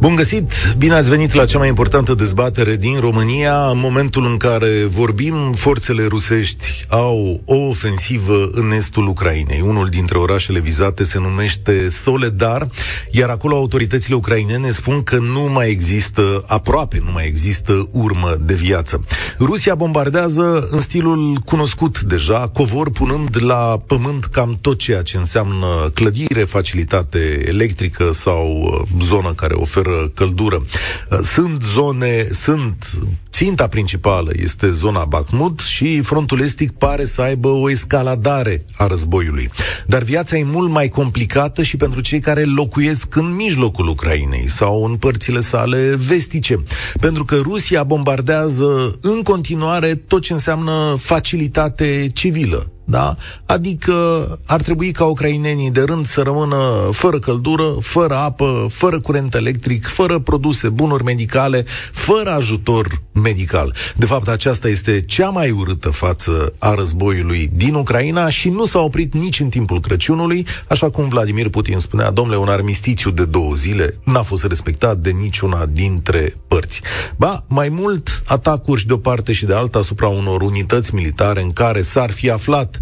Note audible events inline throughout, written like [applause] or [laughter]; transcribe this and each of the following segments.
Bun găsit! Bine ați venit la cea mai importantă dezbatere din România. În momentul în care vorbim, forțele rusești au o ofensivă în estul Ucrainei. Unul dintre orașele vizate se numește Soledar, iar acolo autoritățile ucrainene spun că nu mai există, aproape nu mai există urmă de viață. Rusia bombardează în stilul cunoscut deja, covor punând la pământ cam tot ceea ce înseamnă clădire, facilitate electrică sau uh, zonă care oferă oferă căldură. Sunt zone, sunt Ținta principală este zona Bakhmut și frontul estic pare să aibă o escaladare a războiului. Dar viața e mult mai complicată și pentru cei care locuiesc în mijlocul Ucrainei sau în părțile sale vestice. Pentru că Rusia bombardează în continuare tot ce înseamnă facilitate civilă da? Adică ar trebui ca ucrainenii de rând să rămână fără căldură, fără apă, fără curent electric, fără produse, bunuri medicale, fără ajutor medical. De fapt, aceasta este cea mai urâtă față a războiului din Ucraina și nu s-a oprit nici în timpul Crăciunului, așa cum Vladimir Putin spunea, domnule, un armistițiu de două zile n-a fost respectat de niciuna dintre părți. Ba, mai mult, atacuri și de o parte și de alta asupra unor unități militare în care s-ar fi aflat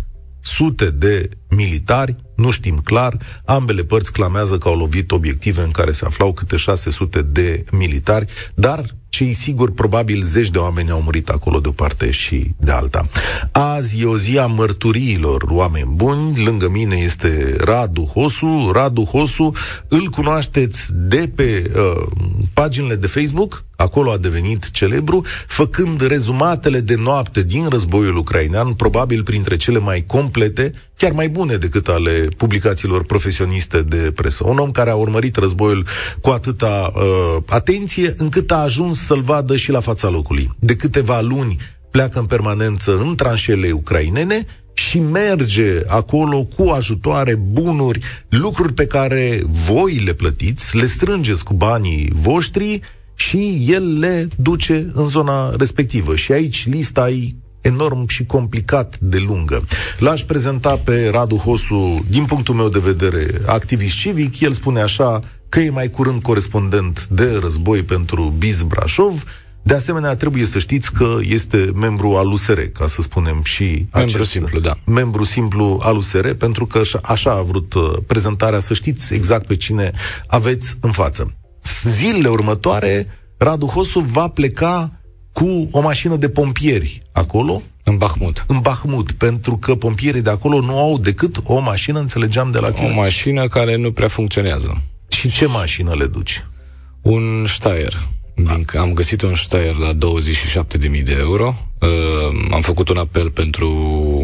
sute de militari, nu știm clar, ambele părți clamează că au lovit obiective în care se aflau câte 600 de militari, dar cei sigur, probabil zeci de oameni au murit acolo de o parte și de alta. Azi e o zi a mărturiilor oameni buni. Lângă mine este Radu Hosu. Radu Hosu îl cunoașteți de pe uh, paginile de Facebook, acolo a devenit celebru, făcând rezumatele de noapte din războiul ucrainean, probabil printre cele mai complete, chiar mai bune decât ale publicațiilor profesioniste de presă. Un om care a urmărit războiul cu atâta uh, atenție, încât a ajuns să-l vadă și la fața locului. De câteva luni pleacă în permanență în tranșele ucrainene și merge acolo cu ajutoare, bunuri, lucruri pe care voi le plătiți, le strângeți cu banii voștri și el le duce în zona respectivă. Și aici lista e enorm și complicat de lungă. L-aș prezenta pe Radu Hosu, din punctul meu de vedere, activist civic. El spune așa că e mai curând corespondent de război pentru Biz Brașov, de asemenea, trebuie să știți că este membru al USR, ca să spunem și Membru acest, simplu, da. Membru simplu al USR, pentru că așa a vrut uh, prezentarea, să știți exact pe cine aveți în față. Zilele următoare, Radu Hosu va pleca cu o mașină de pompieri acolo. În Bahmut. În Bahmut, pentru că pompierii de acolo nu au decât o mașină, înțelegeam de la tine. O mașină care nu prea funcționează. Și ce mașină le duci? Un Steyr. Din, am găsit un Steyr la 27.000 de euro. Uh, am făcut un apel pentru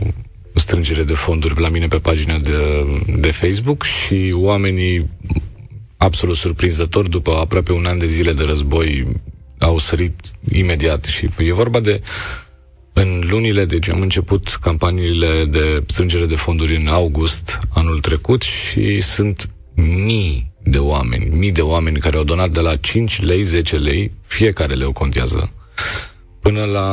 strângere de fonduri la mine pe pagina de, de Facebook și oamenii absolut surprinzător după aproape un an de zile de război au sărit imediat și e vorba de în lunile, deci am început campaniile de strângere de fonduri în august anul trecut și sunt mii de oameni, mii de oameni care au donat de la 5 lei, 10 lei, fiecare leu contează, până la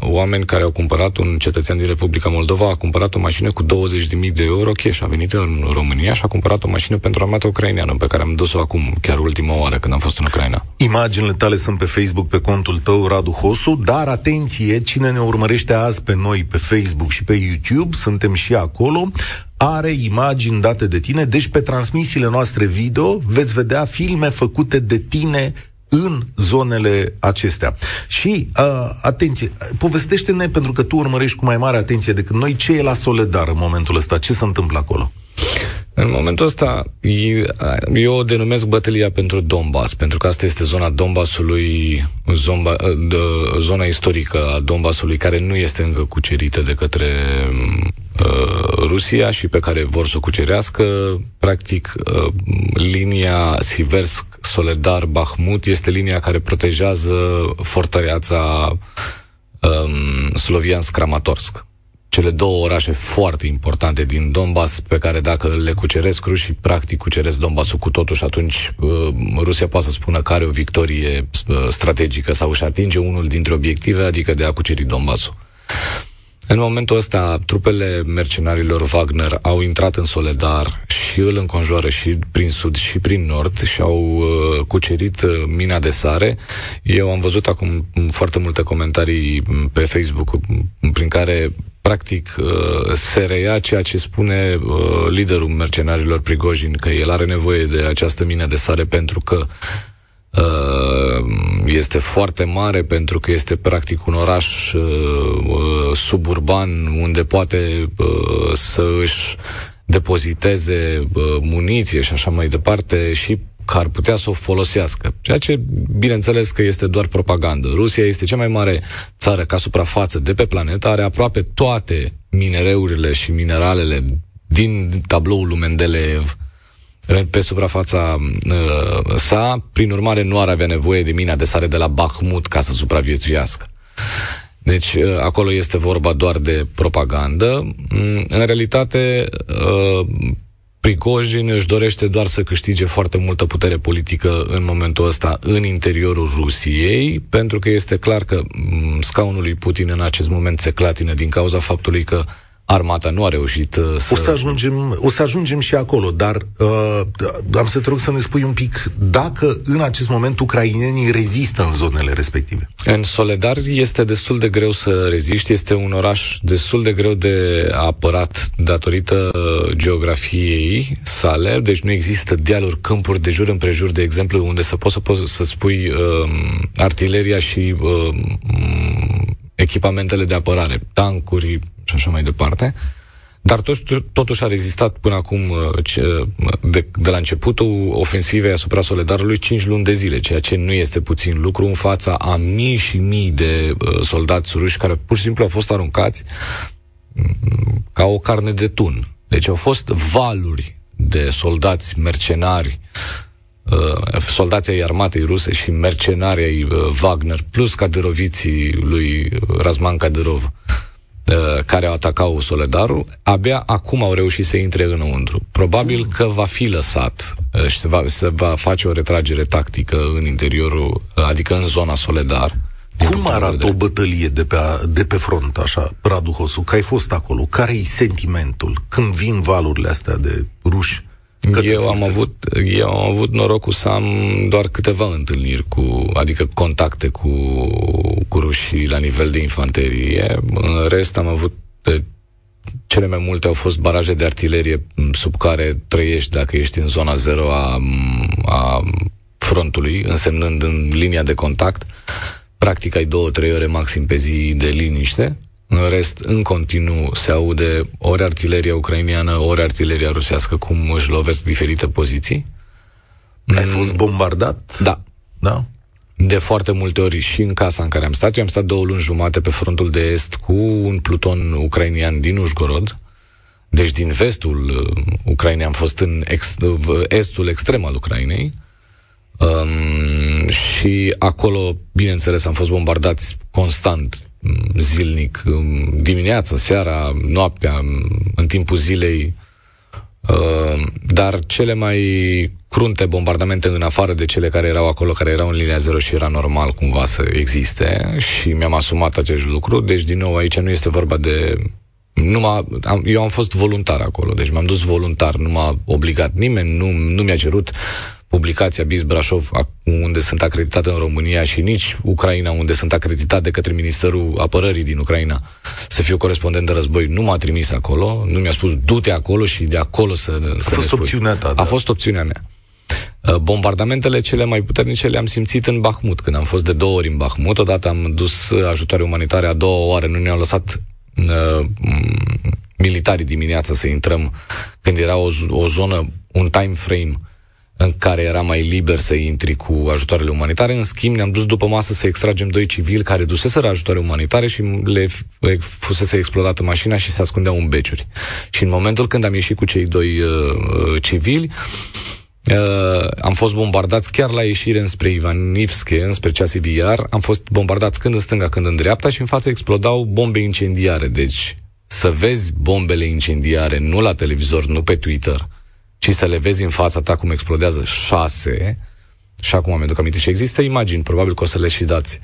oameni care au cumpărat, un cetățean din Republica Moldova a cumpărat o mașină cu 20.000 de euro cash, a venit în România și a cumpărat o mașină pentru armata ucraineană, pe care am dus-o acum, chiar ultima oară când am fost în Ucraina. Imaginile tale sunt pe Facebook, pe contul tău, Radu Hosu, dar atenție, cine ne urmărește azi pe noi, pe Facebook și pe YouTube, suntem și acolo, are imagini date de tine, deci pe transmisiile noastre video veți vedea filme făcute de tine în zonele acestea. Și, uh, atenție, povestește-ne, pentru că tu urmărești cu mai mare atenție decât noi, ce e la Soledar în momentul ăsta, ce se întâmplă acolo? În momentul ăsta, eu o denumesc bătălia pentru Donbass, pentru că asta este zona Donbassului, zona, zona istorică a Donbassului, care nu este încă cucerită de către uh, Rusia și pe care vor să o cucerească. Practic, uh, linia Siversk Soledar Bahmut este linia care protejează fortăreața um, Sloviansk-Kramatorsk. Cele două orașe foarte importante din Donbass, pe care dacă le cuceresc rușii, practic cuceresc Donbassul cu totul și atunci uh, Rusia poate să spună că are o victorie uh, strategică sau își atinge unul dintre obiective, adică de a cuceri Donbassul. În momentul ăsta, trupele mercenarilor Wagner au intrat în Soledar și îl înconjoară și prin sud și prin nord și au uh, cucerit uh, mina de sare. Eu am văzut acum foarte multe comentarii pe Facebook prin care practic uh, se reia ceea ce spune uh, liderul mercenarilor Prigojin, că el are nevoie de această mină de sare pentru că Uh, este foarte mare pentru că este practic un oraș uh, uh, suburban unde poate să își depoziteze muniție și așa mai departe și că ar putea să o folosească. Ceea ce, bineînțeles că este doar propagandă. Rusia este cea mai mare țară ca suprafață de pe planetă, are aproape toate minereurile și mineralele din tabloul lui Mendeleev pe suprafața uh, sa, prin urmare nu ar avea nevoie de mina de sare de la Bahmut ca să supraviețuiască. Deci uh, acolo este vorba doar de propagandă. Mm, în realitate, uh, Prigojin își dorește doar să câștige foarte multă putere politică în momentul ăsta în interiorul Rusiei, pentru că este clar că mm, scaunul lui Putin în acest moment se clatină din cauza faptului că armata nu a reușit uh, să... O să ajungem, o să ajungem și acolo, dar uh, am să te rog să ne spui un pic dacă în acest moment ucrainenii rezistă în zonele respective. În Soledar este destul de greu să reziști, este un oraș destul de greu de apărat datorită uh, geografiei sale, deci nu există dealuri, câmpuri de jur împrejur, de exemplu, unde să poți să, poți să spui uh, artileria și uh, echipamentele de apărare, tancuri, și așa mai departe. Dar tot, totuși a rezistat până acum, uh, de, de la începutul ofensivei asupra Soledarului, 5 luni de zile, ceea ce nu este puțin lucru în fața a mii și mii de uh, soldați ruși care pur și simplu au fost aruncați mm, ca o carne de tun. Deci au fost valuri de soldați mercenari, uh, soldații ai armatei ruse și mercenarii ai Wagner, plus caderoviții lui Razman Kadyrov Uh, care atacau Soledarul, abia acum au reușit să intre înăuntru. Probabil că va fi lăsat uh, și se va, se va face o retragere tactică în interiorul, uh, adică în zona Soledar. Cum arată o bătălie de pe, de pe front, așa, Radu Hosu, că ai fost acolo? Care-i sentimentul când vin valurile astea de ruși? Eu am, avut, eu am avut norocul să am doar câteva întâlniri cu, adică contacte cu, cu rușii la nivel de infanterie. În rest am avut de, cele mai multe au fost baraje de artilerie sub care trăiești dacă ești în zona zero a, a frontului, însemnând în linia de contact. Practic ai două, trei ore maxim pe zi de liniște în rest, în continuu se aude ori artileria ucrainiană, ori artileria rusească, cum își lovesc diferite poziții. Ai fost bombardat? Da. Da? De foarte multe ori și în casa în care am stat. Eu am stat două luni jumate pe frontul de est cu un pluton ucrainian din Ușgorod. Deci din vestul uh, Ucrainei am fost în ex, uh, estul extrem al Ucrainei. Um, și acolo, bineînțeles, am fost bombardați constant zilnic, dimineața, seara, noaptea, în timpul zilei, uh, dar cele mai crunte bombardamente în afară de cele care erau acolo, care erau în linia zero și era normal cumva să existe și mi-am asumat acest lucru, deci din nou aici nu este vorba de nu am, eu am fost voluntar acolo, deci m-am dus voluntar, nu m-a obligat nimeni, nu, nu mi-a cerut publicația BIS Brașov, unde sunt acreditat în România și nici Ucraina, unde sunt acreditat de către Ministerul Apărării din Ucraina, să fiu corespondent de război, nu m-a trimis acolo, nu mi-a spus du-te acolo și de acolo să, A să fost opțiunea ta, da. A fost opțiunea mea. Uh, bombardamentele cele mai puternice le-am simțit în Bahmut, când am fost de două ori în Bahmut. Odată am dus ajutoare umanitare, a doua oară nu ne-au lăsat uh, militarii dimineața să intrăm, când era o, o zonă, un time frame în care era mai liber să intri cu ajutoarele umanitare. În schimb, ne-am dus după masă să extragem doi civili care duseseră ajutoare umanitare și le fusese explodată mașina și se ascundeau în beciuri. Și în momentul când am ieșit cu cei doi uh, uh civili, Uh, am fost bombardați chiar la ieșire înspre Ivanivske, înspre Ceasiv Iar. Am fost bombardați când în stânga, când în dreapta și în față explodau bombe incendiare. Deci să vezi bombele incendiare nu la televizor, nu pe Twitter, ci să le vezi în fața ta cum explodează șase, și acum mi-aduc aminte și există imagini, probabil că o să le și dați,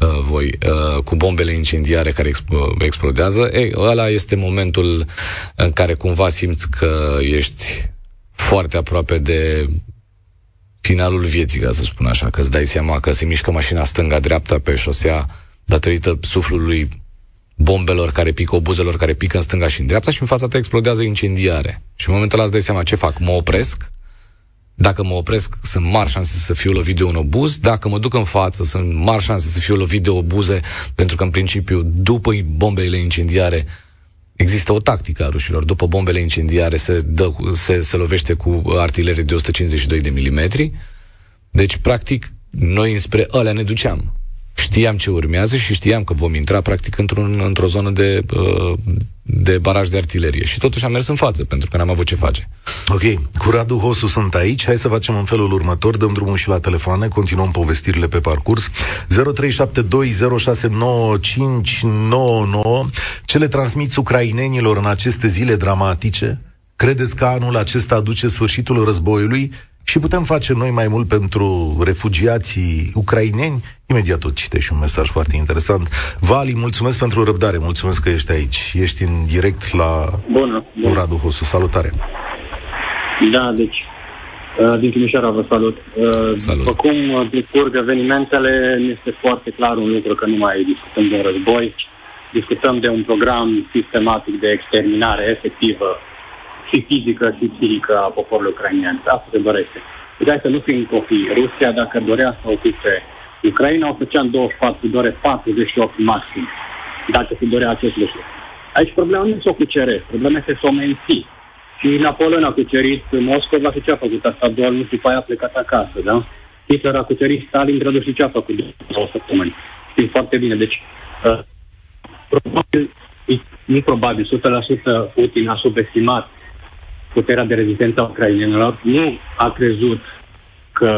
uh, voi, uh, cu bombele incendiare care exp- explodează, ei, ăla este momentul în care cumva simți că ești foarte aproape de finalul vieții, ca să spun așa, că îți dai seama că se mișcă mașina stânga-dreapta pe șosea datorită suflului bombelor care pică, obuzelor care pică în stânga și în dreapta și în fața ta explodează incendiare. Și în momentul ăla îți dai seama ce fac. Mă opresc, dacă mă opresc, sunt mari șanse să fiu lovit de un obuz. Dacă mă duc în față, sunt mari șanse să fiu lovit de obuze, pentru că, în principiu, după bombele incendiare, există o tactică a rușilor. După bombele incendiare se, dă, se, se lovește cu artilerie de 152 de milimetri. Deci, practic, noi înspre ălea ne duceam. Știam ce urmează și știam că vom intra practic într-un, într-o zonă de, uh, de baraj de artilerie. Și totuși am mers în față, pentru că n-am avut ce face. Ok, cu Radu Hosu sunt aici. Hai să facem în felul următor. Dăm drumul și la telefoane, continuăm povestirile pe parcurs. 0372069599 Ce le transmiți ucrainenilor în aceste zile dramatice? Credeți că anul acesta aduce sfârșitul războiului? Și putem face noi mai mult pentru refugiații ucraineni? Imediat tot citești un mesaj foarte interesant. Vali, mulțumesc pentru răbdare, mulțumesc că ești aici. Ești în direct la bună, bună. Radu Hosu. Salutare! Da, deci, uh, din Timișoara vă salut. Uh, salut. După cum discurg evenimentele, este foarte clar un lucru că nu mai discutăm de un război, discutăm de un program sistematic de exterminare efectivă și fizică și psihică a poporului ucrainean. Asta se dorește. Deci hai să nu fim copii. Rusia, dacă dorea să ocupe Ucraina, o făcea în 24 de ore, 48 maxim, dacă se dorea acest lucru. Aici problema nu este o cucere, problema este să o menții. Și Napoleon a cucerit Moscova și ce a făcut asta două luni și după aia a plecat acasă, da? Hitler a cucerit Stalingrad și ce a făcut două săptămâni. Știm foarte bine. Deci, uh, probabil, nu probabil, 100% Putin a subestimat puterea de rezistență a ucrainenilor, nu a crezut că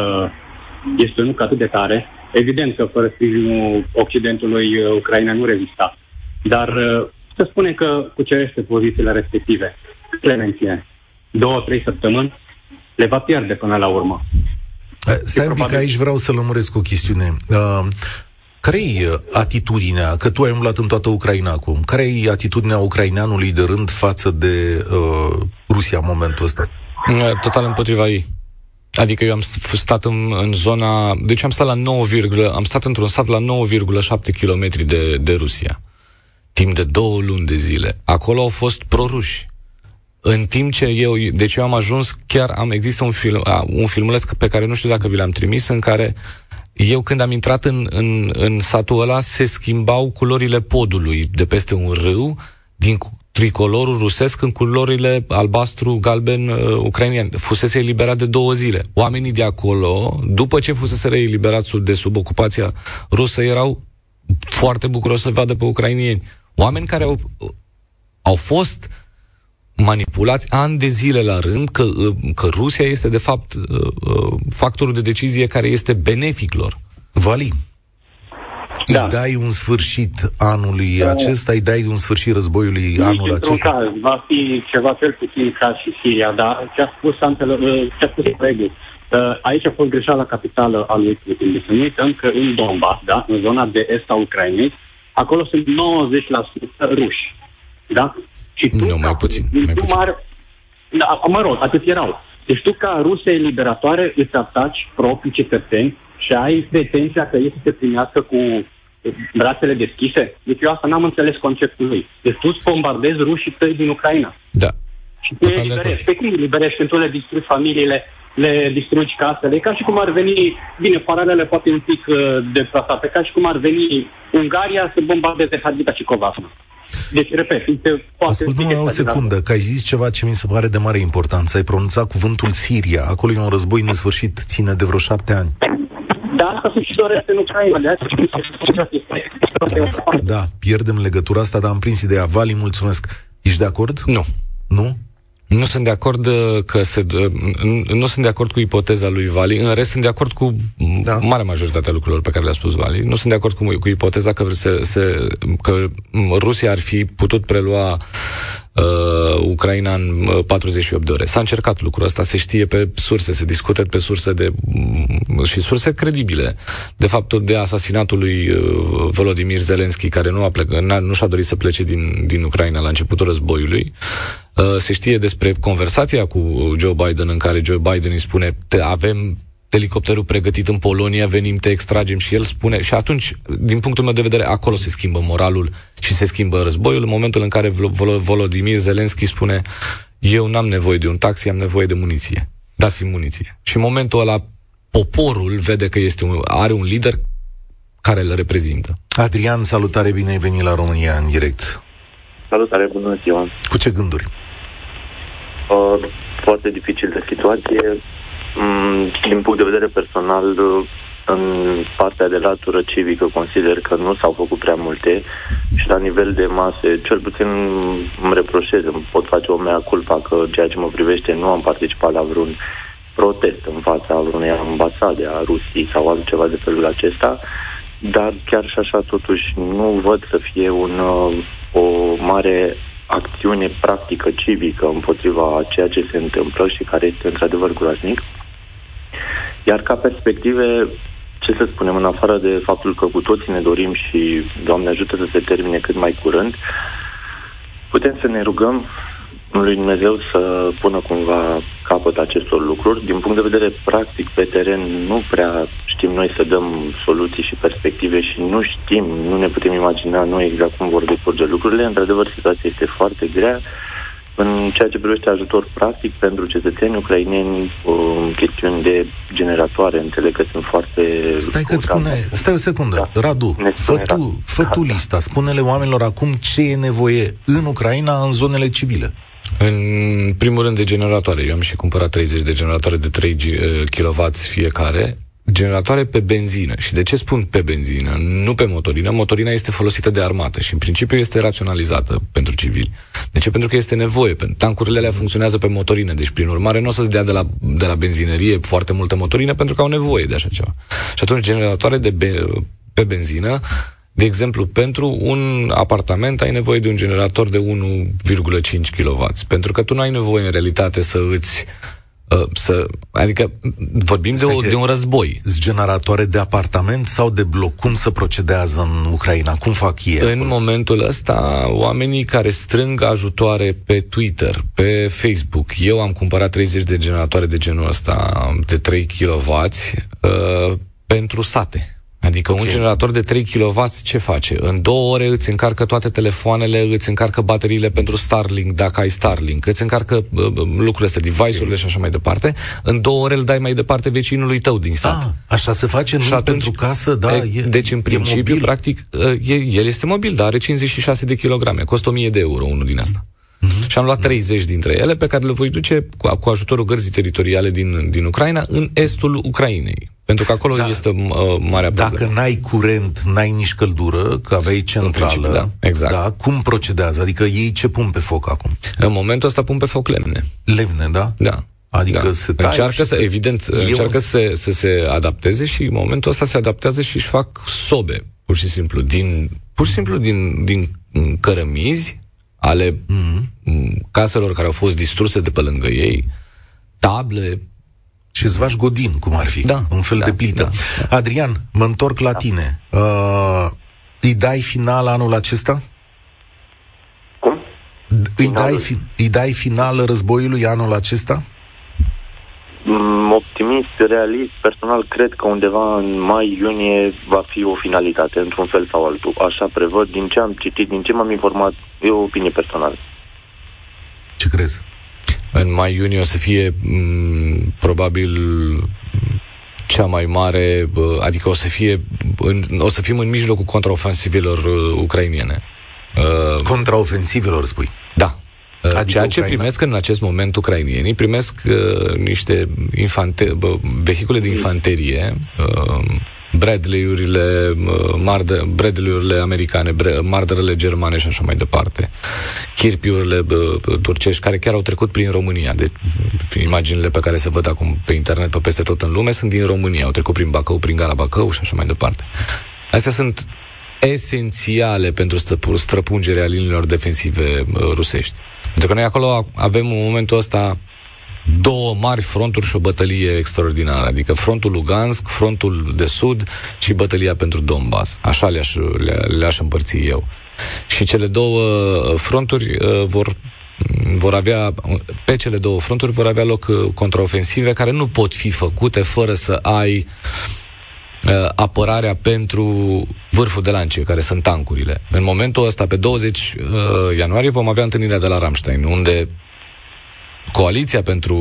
este nu atât de tare. Evident că fără sprijinul Occidentului, Ucraina nu rezista. Dar să spune că cucerește pozițiile respective. Clemenție, două, trei săptămâni, le va pierde până la urmă. Stai un pic, aici vreau să lămuresc o chestiune. Uh, care e uh, atitudinea, că tu ai umblat în toată Ucraina acum, care e atitudinea ucraineanului de rând față de uh, Rusia în momentul ăsta? Uh, total împotriva ei. Adică eu am stat în, în zona... Deci am stat la 9, am stat într-un sat la 9,7 km de, de Rusia. Timp de două luni de zile. Acolo au fost proruși. În timp ce eu... Deci eu am ajuns chiar... Am, există un, film, un filmuleț pe care nu știu dacă vi l-am trimis, în care eu când am intrat în, în, în satul ăla, se schimbau culorile podului de peste un râu, din tricolorul rusesc în culorile albastru, galben, uh, ucrainian. Fusese eliberat de două zile. Oamenii de acolo, după ce fusese eliberați de sub ocupația rusă, erau foarte bucuroși să vadă pe ucrainieni. Oameni care au, au fost manipulați ani de zile la rând că, uh, că Rusia este de fapt uh, uh, factorul de decizie care este benefic lor. Vali, da. îi dai un sfârșit anului da. acesta, îi dai un sfârșit războiului Nici anul acesta? caz, va fi ceva cel puțin ca și Siria, dar ce a spus, antele, ce a spus colegul, aici a fost greșeala capitală a lui Putin. Deci să nu uităm că în Donbass, da, în zona de est a Ucrainei, acolo sunt 90% ruși. Da? Și tu, nu, mai puțin. Mai tu puțin. Mare, da, mă rog, atât erau. Deci tu, ca Rusia eliberatoare, îți ataci proprii cetățeni și ai pretenția că ei să te primească cu brațele deschise? Deci eu asta n-am înțeles conceptul lui. Deci tu îți bombardezi rușii tăi din Ucraina. Da. Și tu îi eliberezi. Pe cum îi liberezi când tu le distrugi familiile, le distrugi casele? E ca și cum ar veni, bine, paralele poate un pic uh, deplasate, ca și cum ar veni Ungaria să bombardeze Hadita și Covasna. Deci, repet, este Ascultă-mă o secundă, că ai zis ceva ce mi se pare de mare importanță. Ai pronunțat cuvântul Siria. Acolo e un război nesfârșit, ține de vreo șapte ani. Da, asta se și doresc în Ucraina. Da, pierdem legătura asta, dar am prins ideea. Vali, mulțumesc. Ești de acord? Nu. Nu? Nu sunt de acord uh, că se, uh, nu sunt de acord cu ipoteza lui Vali. În rest, sunt de acord cu da. marea majoritatea lucrurilor pe care le-a spus Vali. Nu sunt de acord cu, cu ipoteza că, se, se, că Rusia ar fi putut prelua uh, Ucraina în uh, 48 de ore. S-a încercat lucrul ăsta, se știe pe surse, se discută pe surse de mm, și surse credibile. De fapt, de asasinatul lui uh, Volodymyr Zelensky, care nu, a plecat, nu și-a dorit să plece din, din Ucraina la începutul războiului, uh, se știe despre conversația cu Joe Biden în care Joe Biden îi spune avem elicopterul pregătit în Polonia, venim, te extragem și el spune, și atunci, din punctul meu de vedere, acolo se schimbă moralul și se schimbă războiul, în momentul în care Volodymyr Zelensky spune eu n-am nevoie de un taxi, am nevoie de muniție. Dați-mi muniție. Și în momentul ăla poporul vede că este un, are un lider care îl reprezintă. Adrian, salutare, bine ai venit la România în direct. Salutare, bună ziua. Cu ce gânduri? Uh, foarte dificil de situație. Mm, din punct de vedere personal, în partea de latură civică consider că nu s-au făcut prea multe și la nivel de mase, cel puțin îmi reproșez, îmi pot face o mea culpa că ceea ce mă privește nu am participat la vreun protest în fața unei ambasade a Rusiei sau altceva de felul acesta, dar chiar și așa totuși nu văd să fie un, o mare acțiune practică civică împotriva ceea ce se întâmplă și care este într-adevăr groaznic. Iar ca perspective, ce să spunem, în afară de faptul că cu toții ne dorim și Doamne ajută să se termine cât mai curând, putem să ne rugăm lui Dumnezeu să pună cumva capăt acestor lucruri. Din punct de vedere practic, pe teren, nu prea știm noi să dăm soluții și perspective și nu știm, nu ne putem imagina noi exact cum vor decurge lucrurile. Într-adevăr, situația este foarte grea în ceea ce privește ajutor practic pentru cetățeni ucraineni, chestiuni de generatoare, înțeleg că sunt foarte... Stai că spune, stai o secundă, da. Radu, fă tu, fă tu da. lista, spune-le oamenilor acum ce e nevoie în Ucraina, în zonele civile. În primul rând de generatoare. Eu am și cumpărat 30 de generatoare de 3 kW fiecare generatoare pe benzină. Și de ce spun pe benzină, nu pe motorină? Motorina este folosită de armată și în principiu este raționalizată pentru civili. De ce? Pentru că este nevoie. Tancurile alea funcționează pe motorină, deci prin urmare nu o să-ți dea de la, de la benzinerie foarte multă motorină pentru că au nevoie de așa ceva. Și atunci generatoare de be, pe benzină de exemplu, pentru un apartament ai nevoie de un generator de 1,5 kW, pentru că tu nu ai nevoie în realitate să îți Uh, să, adică vorbim de, o, de un război. generatoare de apartament sau de bloc? Cum se procedează în Ucraina? Cum fac ei? În acolo? momentul ăsta, oamenii care strâng ajutoare pe Twitter, pe Facebook, eu am cumpărat 30 de generatoare de genul ăsta de 3 kW uh, pentru sate Adică okay. un generator de 3 kW ce face? În două ore îți încarcă toate telefoanele, îți încarcă bateriile pentru Starlink, dacă ai Starlink, îți încarcă uh, lucrurile astea, device-urile okay. și așa mai departe. În două ore îl dai mai departe vecinului tău din sat. Ah, așa se face, nu și atunci, pentru casă, da. E, deci, în principiu, mobil. practic, e, el este mobil, dar are 56 de kilograme, costă 1000 de euro unul din asta. Uh-huh. Și am luat 30 dintre ele pe care le voi duce cu, cu ajutorul gărzii teritoriale din, din Ucraina în estul Ucrainei. Pentru că acolo da. este uh, marea problemă. Dacă n-ai curent, n-ai nici căldură, că aveai centrală, da, exact. da, cum procedează? Adică ei ce pun pe foc acum? În momentul ăsta pun pe foc lemne. Lemne, da? Da. Adică da. se taie încearcă să, se... evident, Eu încearcă să, să se adapteze și în momentul ăsta se adaptează și își fac sobe, pur și simplu, din, pur și simplu din, din cărămizi ale mm-hmm. caselor care au fost distruse de pe lângă ei, table, și îți faci godin, cum ar fi, da, un fel da, de plită. Da, da. Adrian, mă întorc la da. tine. Uh, îi dai final anul acesta? Cum? Îi dai, fi, îi dai final războiului anul acesta? Mm, optimist, realist, personal, cred că undeva în mai-iunie va fi o finalitate, într-un fel sau altul. Așa prevăd, din ce am citit, din ce m-am informat, e o opinie personală. Ce crezi? În mai-iunie o să fie m- mm, probabil cea mai mare, adică o să fie în, o să fim în mijlocul contraofensivelor uh, ucrainiene. Uh, contraofensivelor, spui? Da. Uh, adică Ceea ce Ucraina? primesc în acest moment ucrainienii, primesc uh, niște infante, vehicule de infanterie, uh, Bradley-urile, marde, Bradley-urile americane, marderele germane și așa mai departe. Chirpiurile turcești, care chiar au trecut prin România. Deci, imaginile pe care se văd acum pe internet, pe peste tot în lume, sunt din România. Au trecut prin Bacău, prin Gara Bacău și așa mai departe. Astea sunt esențiale pentru străpungerea liniilor defensive uh, rusești. Pentru că noi acolo avem în momentul ăsta două mari fronturi și o bătălie extraordinară, adică frontul Lugansk, frontul de sud și bătălia pentru Donbass. Așa le-aș, le-aș împărți eu. Și cele două fronturi uh, vor vor avea, pe cele două fronturi vor avea loc uh, contraofensive care nu pot fi făcute fără să ai uh, apărarea pentru vârful de lance, care sunt tancurile. În momentul ăsta, pe 20 uh, ianuarie, vom avea întâlnirea de la Ramstein, unde Coaliția pentru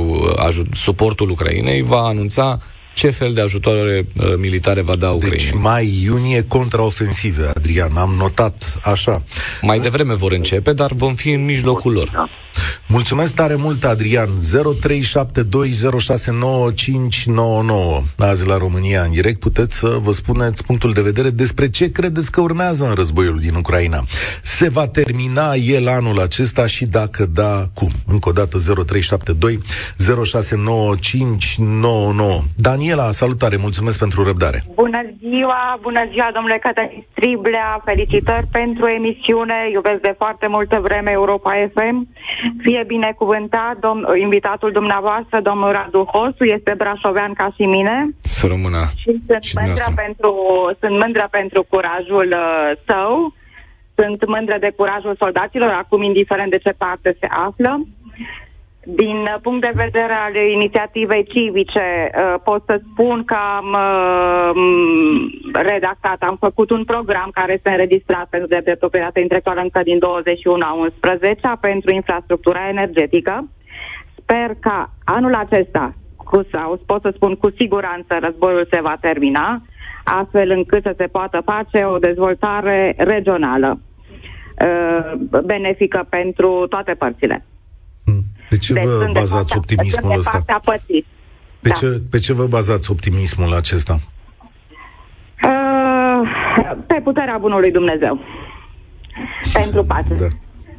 uh, suportul Ucrainei va anunța ce fel de ajutoare uh, militare va da Ucraina. Deci mai-iunie contraofensive, Adrian, am notat așa. Mai devreme vor începe, dar vom fi în mijlocul lor. Da. Mulțumesc tare mult, Adrian. 0372069599 Azi la România în direct puteți să vă spuneți punctul de vedere despre ce credeți că urmează în războiul din Ucraina. Se va termina el anul acesta și dacă da, cum? Încă o dată 0372069599 Daniela, salutare, mulțumesc pentru răbdare. Bună ziua, bună ziua, domnule Cătălin Striblea, felicitări pentru emisiune, iubesc de foarte multă vreme Europa FM. Fie binecuvântat dom- invitatul dumneavoastră, domnul Radu Hosu, este brașovean ca și mine. Să rămână. Și sunt, și mândră, pentru, sunt mândră pentru curajul uh, său. Sunt mândră de curajul soldaților, acum indiferent de ce parte se află. Din punct de vedere al inițiativei civice, uh, pot să spun că am uh, redactat, am făcut un program care este înregistrat pentru de proprietate intelectuală încă din 21 a 11 pentru infrastructura energetică. Sper că anul acesta, cu, sau pot să spun cu siguranță, războiul se va termina, astfel încât să se poată face o dezvoltare regională uh, benefică pentru toate părțile. Pe ce deci vă bazați partea, optimismul ăsta? Pe, da. ce, pe ce vă bazați optimismul acesta? Uh, pe puterea bunului Dumnezeu. Pentru pace. Da.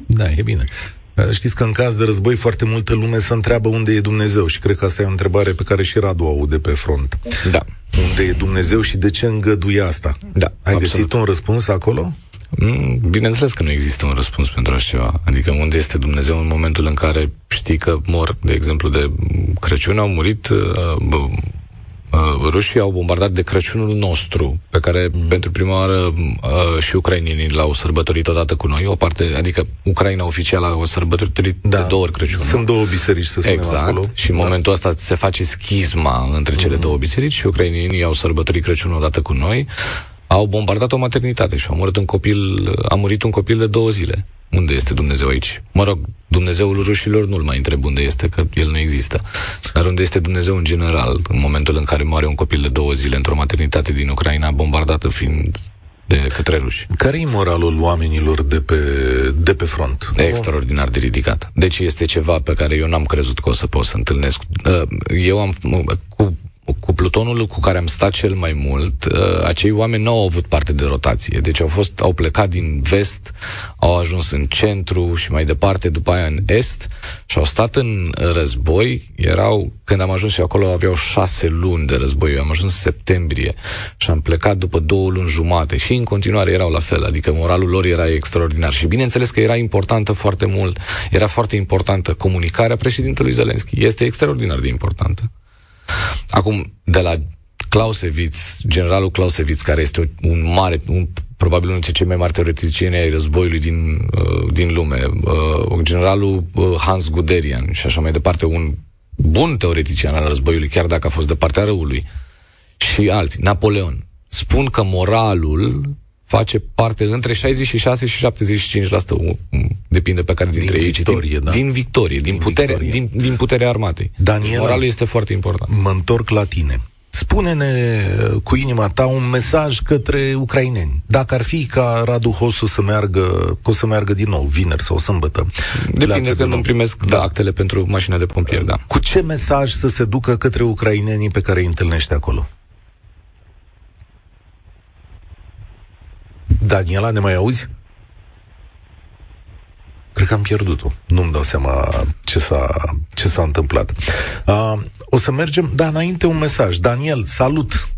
da, e bine. Uh, știți că în caz de război foarte multă lume se întreabă unde e Dumnezeu și cred că asta e o întrebare pe care și Radu aude pe front. Da. Unde e Dumnezeu și de ce îngăduie asta? Da, Ai absolut. găsit un răspuns acolo? Mm, bineînțeles că nu există un răspuns pentru așa ceva. Adică unde este Dumnezeu în momentul în care știi că mor, de exemplu, de Crăciun, au murit uh, Uh, rușii au bombardat de Crăciunul nostru, pe care mm. pentru prima oară uh, și ucrainienii l-au sărbătorit odată cu noi, o parte, adică Ucraina oficială a sărbătorit da. de două ori Crăciunul. Sunt două biserici, să spunem Exact, acolo. și în da. momentul ăsta se face schizma între cele mm. două biserici și ucrainienii au sărbătorit Crăciunul odată cu noi au bombardat o maternitate și a murit un copil, a murit un copil de două zile. Unde este Dumnezeu aici? Mă rog, Dumnezeul rușilor nu-l mai întreb unde este, că el nu există. Dar unde este Dumnezeu în general, în momentul în care moare un copil de două zile într-o maternitate din Ucraina, bombardată fiind de către ruși. Care e moralul oamenilor de pe, de pe front? Extraordinar de ridicat. Deci este ceva pe care eu n-am crezut că o să pot să întâlnesc. Uh, eu am, cu cu plutonul cu care am stat cel mai mult, uh, acei oameni nu au avut parte de rotație. Deci au fost, au plecat din vest, au ajuns în centru și mai departe, după aia în est și au stat în război. Erau, când am ajuns eu acolo, aveau șase luni de război. Eu am ajuns în septembrie și am plecat după două luni jumate și în continuare erau la fel. Adică moralul lor era extraordinar. Și bineînțeles că era importantă foarte mult, era foarte importantă comunicarea președintelui Zelenski. Este extraordinar de importantă. Acum, de la Clausewitz, generalul Clausewitz, care este un mare, un, probabil unul dintre cei mai mari teoreticieni ai războiului din, uh, din lume, uh, generalul uh, Hans Guderian și așa mai departe, un bun teoretician al războiului, chiar dacă a fost de partea răului, și alții, Napoleon, spun că moralul face parte între 66 și 75%, depinde pe care dintre din ei. Victorie, din, da. din victorie, din, din, putere, victorie. Din, din puterea armatei. Daniela, Moralul este foarte important. Mă întorc la tine. Spune-ne uh, cu inima ta un mesaj către ucraineni. Dacă ar fi ca Radu Hosu să meargă, o să meargă din nou, vineri sau sâmbătă. Depinde când îmi primesc da. actele pentru mașina de pompier, da. Cu ce mesaj să se ducă către ucrainenii pe care îi întâlnește acolo? Daniela, ne mai auzi? Cred că am pierdut-o. Nu-mi dau seama ce s-a, ce s-a întâmplat. Uh, o să mergem, dar înainte un mesaj. Daniel, salut!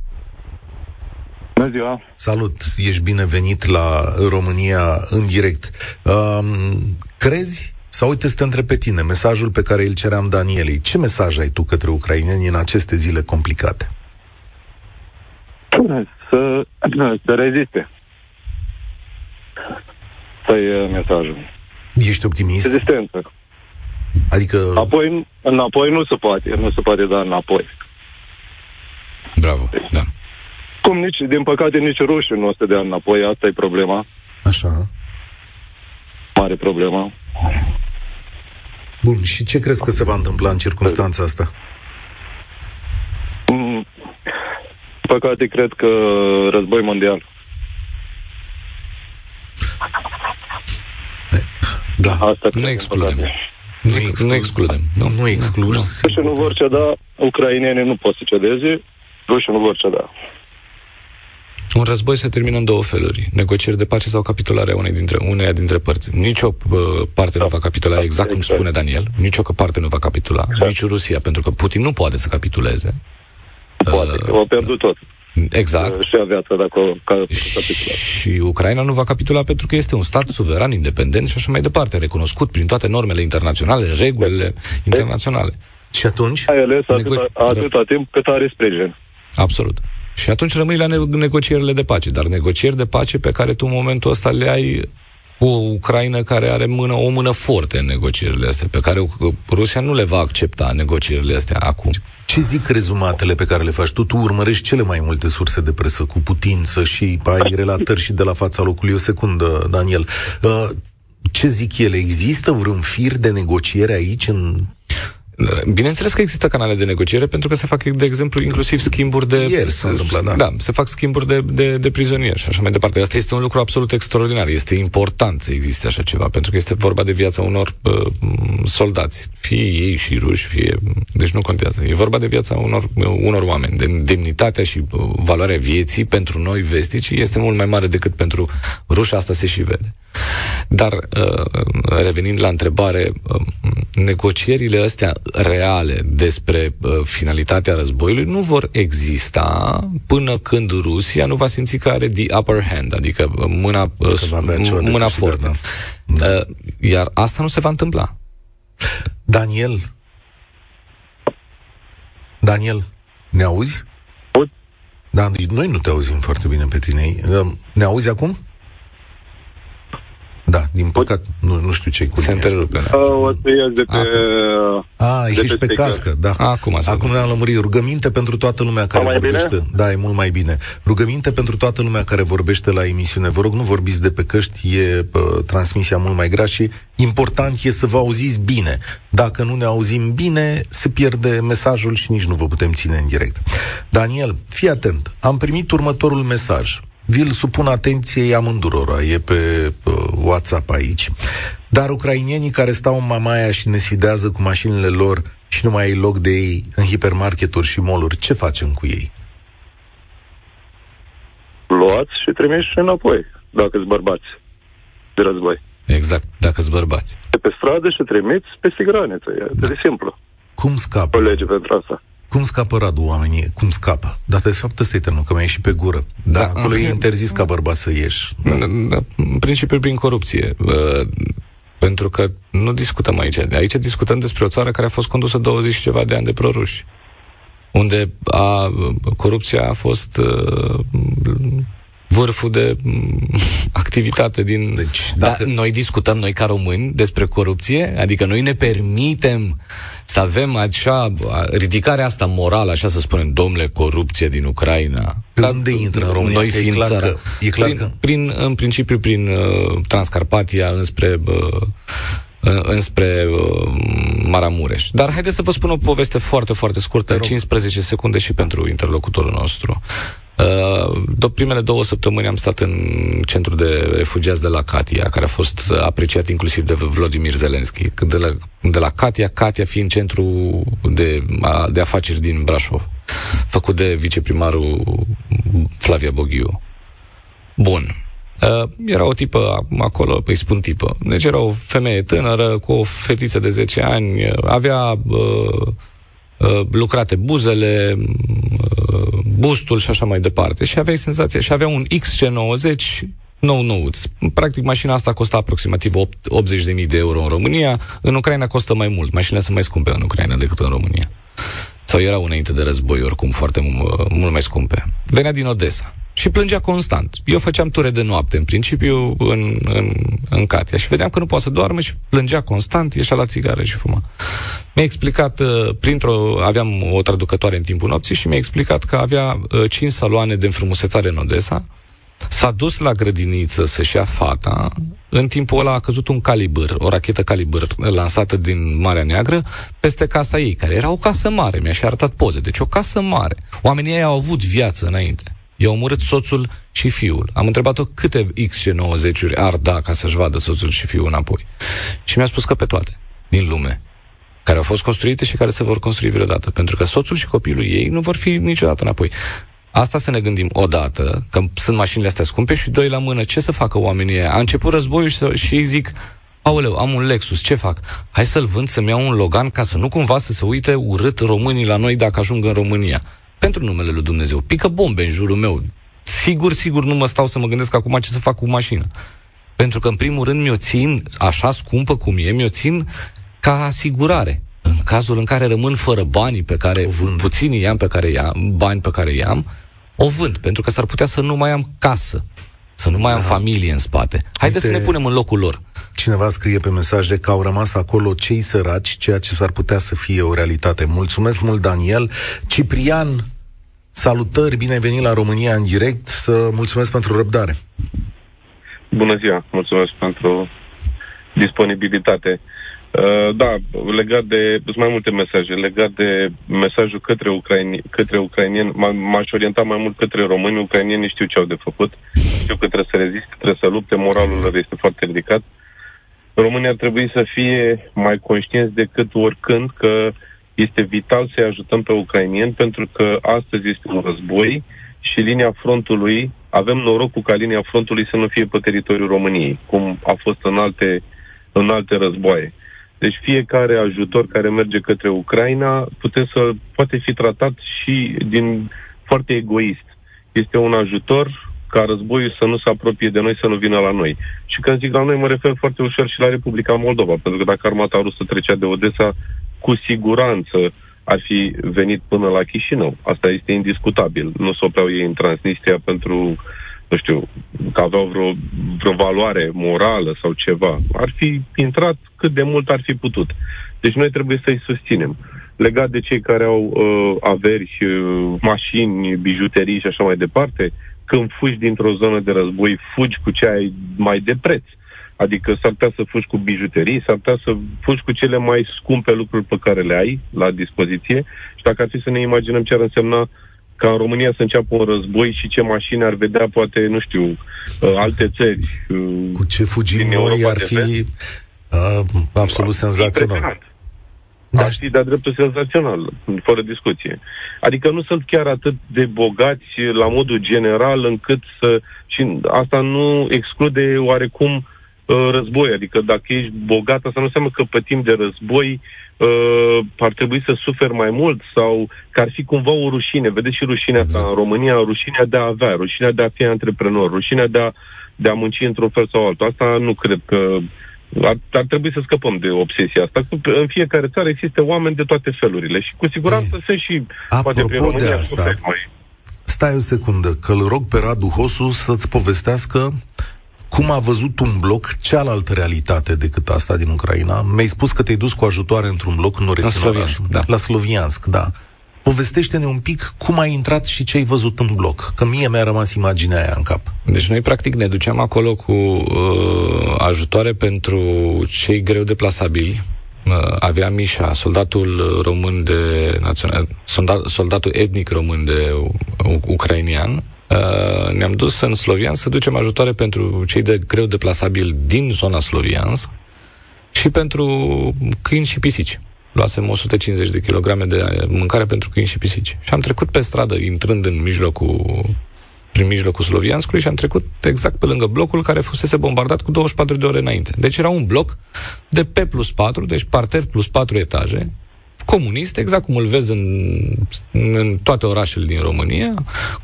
Bună ziua! Salut! Ești binevenit la România în direct. Um, crezi sau uite să te întreb pe tine, mesajul pe care îl ceream Danielei. Ce mesaj ai tu către ucraineni în aceste zile complicate? Să, să reziste. Asta e mesajul. Ești optimist? Rezistență. Adică... Apoi, înapoi nu se poate, nu se poate da înapoi. Bravo, da. Cum nici, din păcate, nici rușii nu o să dea înapoi, asta e problema. Așa. Mare problema. Bun, și ce crezi că se va întâmpla în circunstanța asta? Mm, păcate, cred că război mondial. Da. Asta nu excludem. Nu, ex- nu excludem. Nu, nu excluzi. Rușii nu vor ceda, ucrainenii nu pot să cedeze, rușii nu vor ceda. Un război se termină în două feluri. Negocieri de pace sau capitularea unei dintre, uneia dintre părți. Nici o uh, parte da. nu va capitula, exact, exact cum spune Daniel. Nici o parte nu va capitula. Exact. Nici Rusia, pentru că Putin nu poate să capituleze. Poate, uh, au pierdut tot. Exact. Și viața dacă ca, Și Ucraina nu va capitula pentru că este un stat suveran, independent și așa mai departe, recunoscut prin toate normele internaționale, regulile internaționale. Și atunci? Ai ales atâta, atâta timp cât are sprijin. Absolut. Și atunci rămâi la negocierile de pace, dar negocieri de pace pe care tu în momentul ăsta le ai cu o Ucraina care are mână, o mână forte în negocierile astea, pe care Rusia nu le va accepta negocierile astea acum. Ce zic rezumatele pe care le faci tu? Tu urmărești cele mai multe surse de presă cu putință și ai relatări și de la fața locului. O secundă, Daniel. Uh, ce zic ele? Există vreun fir de negociere aici în Bineînțeles că există canale de negociere pentru că se fac, de exemplu, inclusiv schimburi de... Ieri se întâmplă, da. Da, se fac schimburi de, de, de prizonieri și așa mai departe. Asta este un lucru absolut extraordinar. Este important să existe așa ceva, pentru că este vorba de viața unor uh, soldați, fie ei și ruși, fie... Deci nu contează. E vorba de viața unor, unor oameni. De demnitatea și uh, valoarea vieții pentru noi vestici este mult mai mare decât pentru ruși, asta se și vede. Dar, uh, revenind la întrebare, uh, negocierile astea reale despre uh, finalitatea războiului nu vor exista până când Rusia nu va simți că are the upper hand, adică mâna, mâna fortă. Da. Iar asta nu se va întâmpla. Daniel? Daniel, ne auzi? Da, noi nu te auzim foarte bine pe tine. Ne auzi acum? Da, din păcat, nu, nu știu ce cu Se întrerupe. Da. O să ies de pe... A, ah, ești pe, pe cască, da. Acum, Acum ne-am lămurit. Rugăminte pentru toată lumea care mai vorbește. Bine? Da, e mult mai bine. Rugăminte pentru toată lumea care vorbește la emisiune. Vă rog, nu vorbiți de pe căști, e pă, transmisia mult mai grea și important e să vă auziți bine. Dacă nu ne auzim bine, se pierde mesajul și nici nu vă putem ține în direct. Daniel, fii atent. Am primit următorul mesaj. Vi-l supun atenției amândurora, e pe uh, WhatsApp aici. Dar ucrainienii care stau în Mamaia și ne sfidează cu mașinile lor și nu mai ai loc de ei în hipermarketuri și moluri, ce facem cu ei? Luați și trimiți înapoi, dacă sunt bărbați de război. Exact, dacă sunt bărbați. De pe stradă și trimiți pe sigraniță, e da. de simplu. Cum scapă? O lege pentru asta. Cum scapă Radu oamenii? Cum scapă? Dar de fapt ăsta e termenul, că mai ieși pe gură. Da, da acolo e interzis ca bărbat să ieși. Da. Da, da, în principiu prin corupție. Uh, pentru că nu discutăm aici. Aici discutăm despre o țară care a fost condusă 20 și ceva de ani de proruși. Unde a, corupția a fost uh, vârful de [laughs] activitate din... Deci, dacă... da, noi discutăm, noi ca români, despre corupție, adică noi ne permitem să avem așa, ridicarea asta morală, așa să spunem, domnule, corupție din Ucraina. Pe Dar unde intră în România? Noi fiind e clar țara, că, e clar prin, că... prin, în principiu prin uh, Transcarpatia înspre uh, înspre uh, Maramureș. Dar haideți să vă spun o poveste foarte, foarte scurtă, 15 secunde și pentru interlocutorul nostru. Uh, primele două săptămâni am stat în centru de refugiați de la Katia, care a fost apreciat inclusiv de Vladimir Zelensky. De la, de la Katia, Katia fiind centru de, de afaceri din Brașov, făcut de viceprimarul Flavia Boghiu. Bun. Uh, era o tipă acolo, îi spun tipă. Deci era o femeie tânără cu o fetiță de 10 ani, avea uh, uh, lucrate buzele, uh, bustul și așa mai departe. Și aveai senzația, și avea un XC90 nou nouț. Practic, mașina asta costă aproximativ 80.000 de euro în România. În Ucraina costă mai mult. Mașinile sunt mai scumpe în Ucraina decât în România. Sau erau înainte de război, oricum, foarte mult mai scumpe. Venea din Odessa și plângea constant. Eu făceam ture de noapte, în principiu, în, în, în Catia și vedeam că nu poate să doarmă și plângea constant, ieșea la țigară și fuma. Mi-a explicat, uh, printr-o, aveam o traducătoare în timpul nopții și mi-a explicat că avea uh, cinci saloane de înfrumusețare în Odessa, S-a dus la grădiniță să-și ia fata, în timpul ăla a căzut un calibr, o rachetă calibr lansată din Marea Neagră peste casa ei, care era o casă mare, mi-a și arătat poze, deci o casă mare. Oamenii ei au avut viață înainte. I-a omorât soțul și fiul. Am întrebat-o câte XC90-uri ar da ca să-și vadă soțul și fiul înapoi. Și mi-a spus că pe toate, din lume, care au fost construite și care se vor construi vreodată. Pentru că soțul și copilul ei nu vor fi niciodată înapoi. Asta să ne gândim odată, că sunt mașinile astea scumpe și doi la mână, ce să facă oamenii ăia? A început războiul și, și ei zic, aoleu, am un Lexus, ce fac? Hai să-l vând, să-mi iau un Logan ca să nu cumva să se uite urât românii la noi dacă ajung în România pentru numele lui Dumnezeu. Pică bombe în jurul meu. Sigur, sigur nu mă stau să mă gândesc acum ce să fac cu mașina. Pentru că, în primul rând, mi-o țin așa scumpă cum e, mi-o țin ca asigurare. În cazul în care rămân fără banii pe care, puținii i-am pe care i-am, bani pe care i-am, o vând, pentru că s-ar putea să nu mai am casă, să nu mai am da. familie în spate. Haideți Uite, să ne punem în locul lor. Cineva scrie pe mesaje că au rămas acolo cei săraci, ceea ce s-ar putea să fie o realitate. Mulțumesc mult, Daniel. Ciprian, salutări, bine ai venit la România în direct. Să mulțumesc pentru răbdare. Bună ziua, mulțumesc pentru disponibilitate. Uh, da, legat de, sunt mai multe mesaje, legat de mesajul către, ucraini, către ucrainieni, m-aș orienta mai mult către români, ucrainieni știu ce au de făcut, știu că trebuie să reziste, trebuie să lupte, moralul lor este foarte ridicat. România ar trebui să fie mai conștienți decât oricând că este vital să-i ajutăm pe ucrainieni, pentru că astăzi este un război și linia frontului, avem norocul ca linia frontului să nu fie pe teritoriul României, cum a fost în alte, în alte războaie. Deci fiecare ajutor care merge către Ucraina putem să, poate fi tratat și din foarte egoist. Este un ajutor ca războiul să nu se apropie de noi, să nu vină la noi. Și când zic la noi, mă refer foarte ușor și la Republica Moldova, pentru că dacă armata rusă trecea de Odessa, cu siguranță ar fi venit până la Chișinău. Asta este indiscutabil. Nu se opreau ei în Transnistria pentru nu știu, că aveau vreo, vreo valoare morală sau ceva. Ar fi intrat cât de mult ar fi putut. Deci noi trebuie să-i susținem. Legat de cei care au uh, averi, uh, mașini, bijuterii și așa mai departe, când fugi dintr-o zonă de război, fugi cu ce ai mai de preț. Adică s-ar putea să fugi cu bijuterii, s-ar putea să fugi cu cele mai scumpe lucruri pe care le ai la dispoziție și dacă ar fi să ne imaginăm ce ar însemna ca în România să înceapă un război și ce mașini ar vedea, poate, nu știu, uh, alte țări. Uh, Cu ce fugim noi ar fi uh, absolut senzațional. Da. Ar fi de-a dreptul senzațional, fără discuție. Adică nu sunt chiar atât de bogați la modul general încât să... Și asta nu exclude oarecum uh, război. Adică dacă ești bogat, asta nu înseamnă că pe timp de război uh, ar trebui să suferi mai mult sau că ar fi cumva o rușine. Vedeți și rușinea exact. asta în România, rușinea de a avea, rușinea de a fi antreprenor, rușinea de a, de a munci într-un fel sau altul. Asta nu cred că ar, ar trebui să scăpăm de obsesia asta. În fiecare țară există oameni de toate felurile și cu siguranță e, sunt și poate prin România de asta, mai... Stai o secundă, că îl rog pe Radu Hosu să-ți povestească cum a văzut un bloc cealaltă realitate decât asta din Ucraina. Mi-ai spus că te-ai dus cu ajutoare într-un bloc, nu rețin Sloviansk, da. La Sloviansk, da. Povestește-ne un pic cum ai intrat și ce ai văzut în bloc, că mie mi-a rămas imaginea aia în cap. Deci noi practic ne duceam acolo cu uh, ajutoare pentru cei greu deplasabili. Uh, avea Mișa, soldatul român de național, soldat, soldatul etnic român de uh, ucrainian, Uh, ne-am dus în Slovian să ducem ajutoare pentru cei de greu deplasabili din zona Sloviansk și pentru câini și pisici. Luasem 150 de kilograme de mâncare pentru câini și pisici. Și am trecut pe stradă, intrând în mijlocul prin mijlocul Slovianskului și am trecut exact pe lângă blocul care fusese bombardat cu 24 de ore înainte. Deci era un bloc de P plus 4, deci parter plus 4 etaje, comunist, exact cum îl vezi în, în toate orașele din România,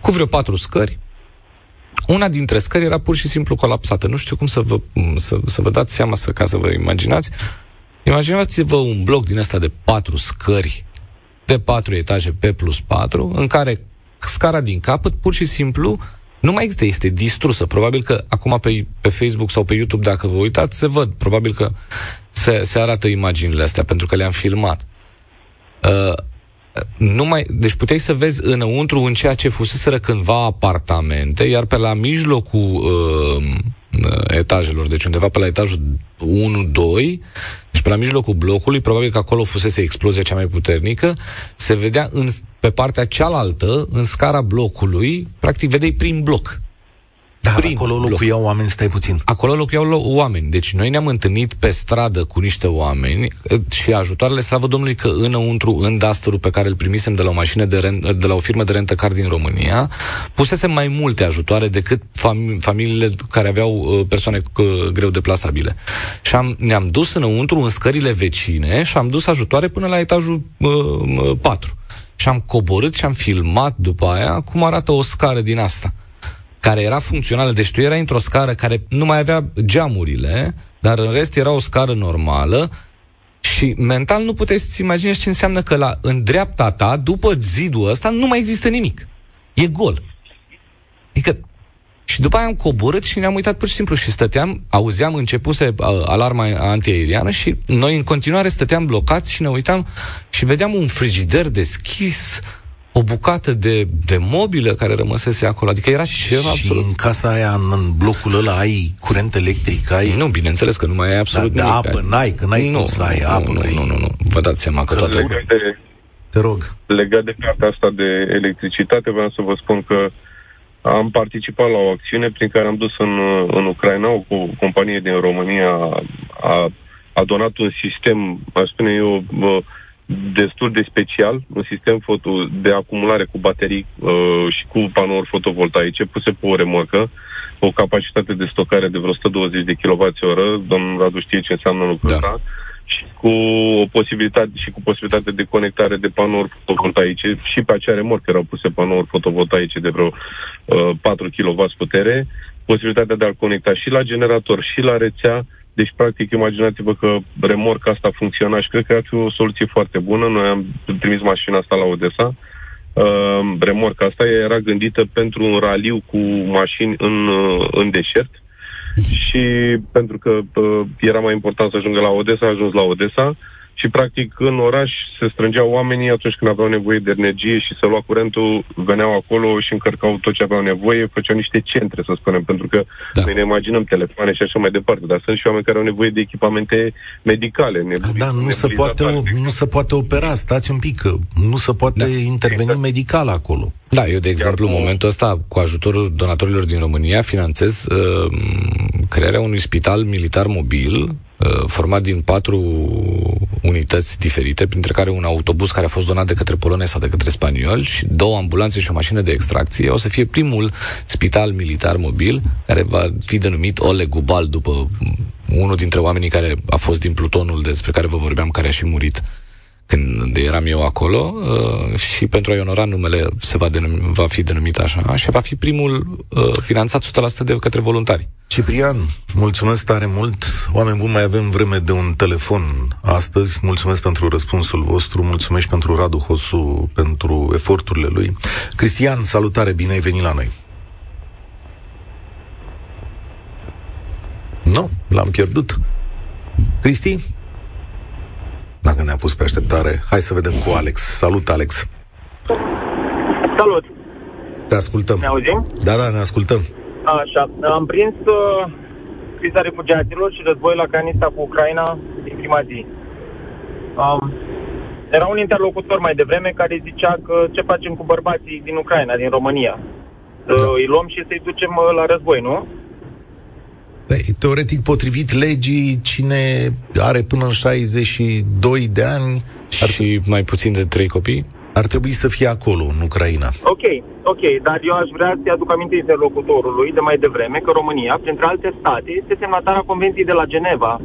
cu vreo patru scări. Una dintre scări era pur și simplu colapsată. Nu știu cum să vă, să, să vă dați seama, să, ca să vă imaginați. Imaginați-vă un bloc din ăsta de patru scări, de patru etaje pe plus patru, în care scara din capăt pur și simplu nu mai există, este distrusă. Probabil că acum pe, pe Facebook sau pe YouTube, dacă vă uitați, se văd. Probabil că se, se arată imaginile astea, pentru că le-am filmat. Uh, nu mai, deci puteai să vezi înăuntru în ceea ce fuseseră cândva apartamente, iar pe la mijlocul uh, etajelor, deci undeva pe la etajul 1-2, deci pe la mijlocul blocului, probabil că acolo fusese explozia cea mai puternică, se vedea în, pe partea cealaltă, în scara blocului, practic vedeai prin bloc. Da, prin acolo locuiau bloc. oameni, stai puțin. Acolo locuiau oameni. Deci noi ne-am întâlnit pe stradă cu niște oameni eh, și ajutoarele, slavă Domnului, că înăuntru, în duster pe care îl primisem de la o mașină de, rent, de la o firmă de rentă car din România, pusesem mai multe ajutoare decât fam- familiile care aveau uh, persoane uh, greu deplasabile. Și am, ne-am dus înăuntru în scările vecine și am dus ajutoare până la etajul uh, 4. Și am coborât și am filmat după aia cum arată o scară din asta care era funcțională. Deci tu erai într-o scară care nu mai avea geamurile, dar în rest era o scară normală și mental nu puteai să-ți imaginezi ce înseamnă că la, în dreapta ta, după zidul ăsta, nu mai există nimic. E gol. Adică și după aia am coborât și ne-am uitat pur și simplu și stăteam, auzeam, începuse uh, alarma antiaeriană și noi în continuare stăteam blocați și ne uitam și vedeam un frigider deschis, o bucată de, de mobilă care rămăsese acolo. Adică era ceva și absolut... în casa aia, în blocul ăla, ai curent electric, ai... Nu, bineînțeles că nu mai ai absolut da, nimic. Da, apă n-ai, că n-ai nu, cum să ai nu, apă. Nu, nu, nu, nu, vă dați seama că, că toate... Legat de, Te rog. Legat de partea asta de electricitate, vreau să vă spun că am participat la o acțiune prin care am dus în, în Ucraina, o companie din România a, a donat un sistem, aș spune eu, destul de special, un sistem foto de acumulare cu baterii uh, și cu panouri fotovoltaice puse pe o remorcă, o capacitate de stocare de vreo 120 de kWh, domnul Radu știe ce înseamnă lucrul da. ăsta, și cu o posibilitate și cu posibilitate de conectare de panouri fotovoltaice și pe acea remorcă erau puse panouri fotovoltaice de vreo uh, 4 kW putere, posibilitatea de a-l conecta și la generator și la rețea, deci, practic, imaginați-vă că remorca asta funcționa și cred că ar fi o soluție foarte bună. Noi am trimis mașina asta la Odessa. Uh, remorca asta era gândită pentru un raliu cu mașini în, uh, în deșert și pentru că uh, era mai important să ajungă la Odessa, a ajuns la Odessa și practic în oraș se strângeau oamenii atunci când aveau nevoie de energie și să lua curentul, veneau acolo și încărcau tot ce aveau nevoie, făceau niște centre, să spunem, pentru că da. noi ne imaginăm telefoane și așa mai departe, dar sunt și oameni care au nevoie de echipamente medicale. Nebuli, da, nu se, poate, nu se poate opera, stați un pic, că nu se poate da. interveni exact. medical acolo. Da, eu, de exemplu, în momentul ăsta, cu ajutorul donatorilor din România, finanțez uh, crearea unui spital militar mobil uh, format din patru unități diferite, printre care un autobuz care a fost donat de către polonezi sau de către spanioli și două ambulanțe și o mașină de extracție. O să fie primul spital militar mobil care va fi denumit Oleg Gubal după unul dintre oamenii care a fost din plutonul despre care vă vorbeam, care a și murit când eram eu acolo uh, și pentru a-i onora numele se va, denumi, va fi denumit așa și va fi primul uh, finanțat 100% de către voluntari. Ciprian, mulțumesc tare mult. Oameni buni, mai avem vreme de un telefon astăzi. Mulțumesc pentru răspunsul vostru, mulțumesc pentru Radu Hosu, pentru eforturile lui. Cristian, salutare, bine ai venit la noi. Nu, l-am pierdut. Cristi? Dacă ne-a pus pe așteptare, hai să vedem cu Alex. Salut, Alex! Salut! Te ascultăm. Ne auzim? Da, da, ne ascultăm. Așa, am prins uh, criza refugiaților și războiul la granița cu Ucraina din prima zi. Um, era un interlocutor mai devreme care zicea că ce facem cu bărbații din Ucraina, din România. Să da. îi luăm și să-i ducem uh, la război, nu? Păi, teoretic, potrivit legii, cine are până în 62 de ani... Ar... Și mai puțin de trei copii? Ar trebui să fie acolo, în Ucraina. Ok, ok, dar eu aș vrea să-i aduc aminte interlocutorului de mai devreme că România, printre alte state, este semnatarea Convenției de la Geneva.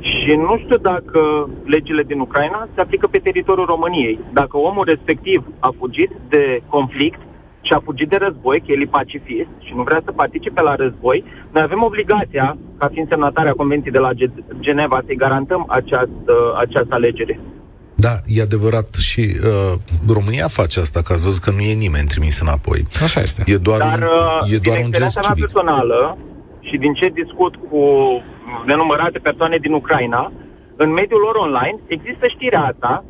Și nu știu dacă legile din Ucraina se aplică pe teritoriul României. Dacă omul respectiv a fugit de conflict și a fugit de război, că el e pacifist și nu vrea să participe la război, noi avem obligația, ca fiind semnatarea Convenției de la Geneva, să-i garantăm această, această alegere. Da, e adevărat și uh, România face asta, că ați văzut că nu e nimeni trimis înapoi. Așa este. E doar Dar, un, e doar un gest civic. personală și din ce discut cu nenumărate persoane din Ucraina, în mediul lor online există știrea asta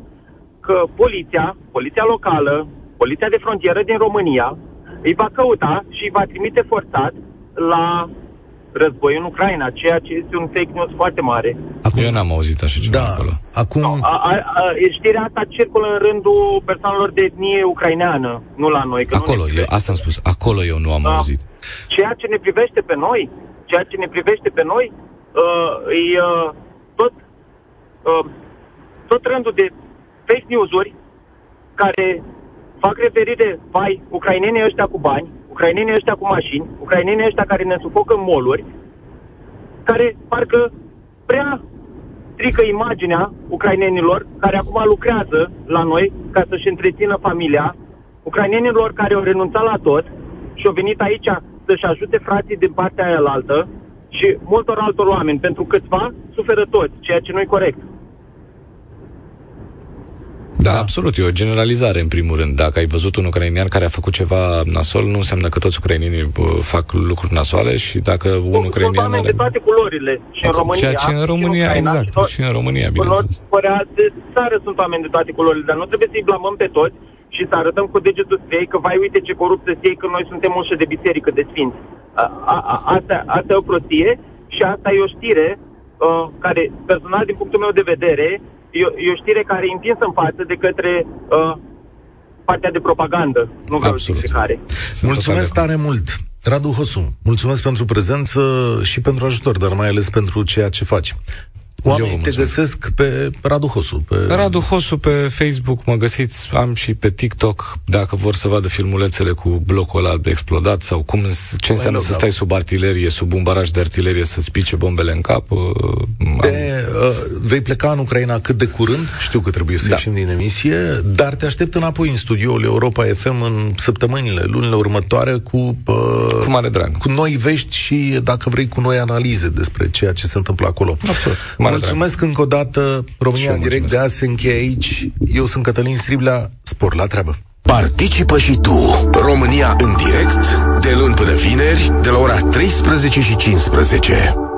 că poliția, poliția locală, poliția de frontieră din România îi va căuta și îi va trimite forțat la război în Ucraina, ceea ce este un fake news foarte mare. Acum, Eu n-am auzit așa ceva da, acolo. Acum... No, a, a, a, știrea asta circulă în rândul persoanelor de etnie ucraineană, nu la noi. Că acolo, eu, asta am spus, acolo eu nu am da. auzit. Ceea ce ne privește pe noi, ceea ce ne privește pe noi, uh, e uh, tot, uh, tot rândul de fake news-uri care fac referire, vai, ucrainenii ăștia cu bani, ucrainenii ăștia cu mașini, ucrainenii ăștia care ne sufocă în moluri, care parcă prea strică imaginea ucrainenilor care acum lucrează la noi ca să-și întrețină familia, ucrainenilor care au renunțat la tot și au venit aici să-și ajute frații din partea aia altă și multor altor oameni, pentru câțiva suferă toți, ceea ce nu e corect. Da, absolut. E o generalizare, în primul rând. Dacă ai văzut un ucrainian care a făcut ceva nasol, nu înseamnă că toți ucrainienii fac lucruri nasoale și dacă un ucrainian... Sunt are... de toate culorile. Și în România, Ceea ce în România, și în exact. Și, și în România, bineînțeles. Părea de țară sunt oameni de toate culorile, dar nu trebuie să-i blamăm pe toți și să arătăm cu degetul spre ei că, vai, uite ce corupt să ei, că noi suntem ușă de biserică, de sfinți. A, a, a, asta, asta e o prostie și asta e o știre uh, care, personal, din punctul meu de vedere, e, e o știre care e împinsă în față de către uh, partea de propagandă, nu vreau să care. Mulțumesc tare mult! Radu Hosu, mulțumesc pentru prezență și pentru ajutor, dar mai ales pentru ceea ce faci. Oamenii te găsesc pe Radu Hosu. Pe... Radu Hosu pe Facebook, mă găsiți, am și pe TikTok, dacă vor să vadă filmulețele cu blocul ăla explodat sau cum, ce înseamnă să stai sub artilerie, sub un baraj de artilerie, să spice bombele în cap. Uh, de, uh, vei pleca în Ucraina cât de curând, știu că trebuie să da. ieșim din emisie, dar te aștept înapoi în studioul Europa FM în săptămânile, lunile următoare cu... Uh, cu mare drag. Cu noi vești și, dacă vrei, cu noi analize despre ceea ce se întâmplă acolo. Absolut. Mulțumesc drag. încă o dată. România în direct de azi se încheie aici. Eu sunt Cătălin Striblea. Spor la treabă. Participă și tu. România în direct, de luni până vineri, de la ora 13 și 15.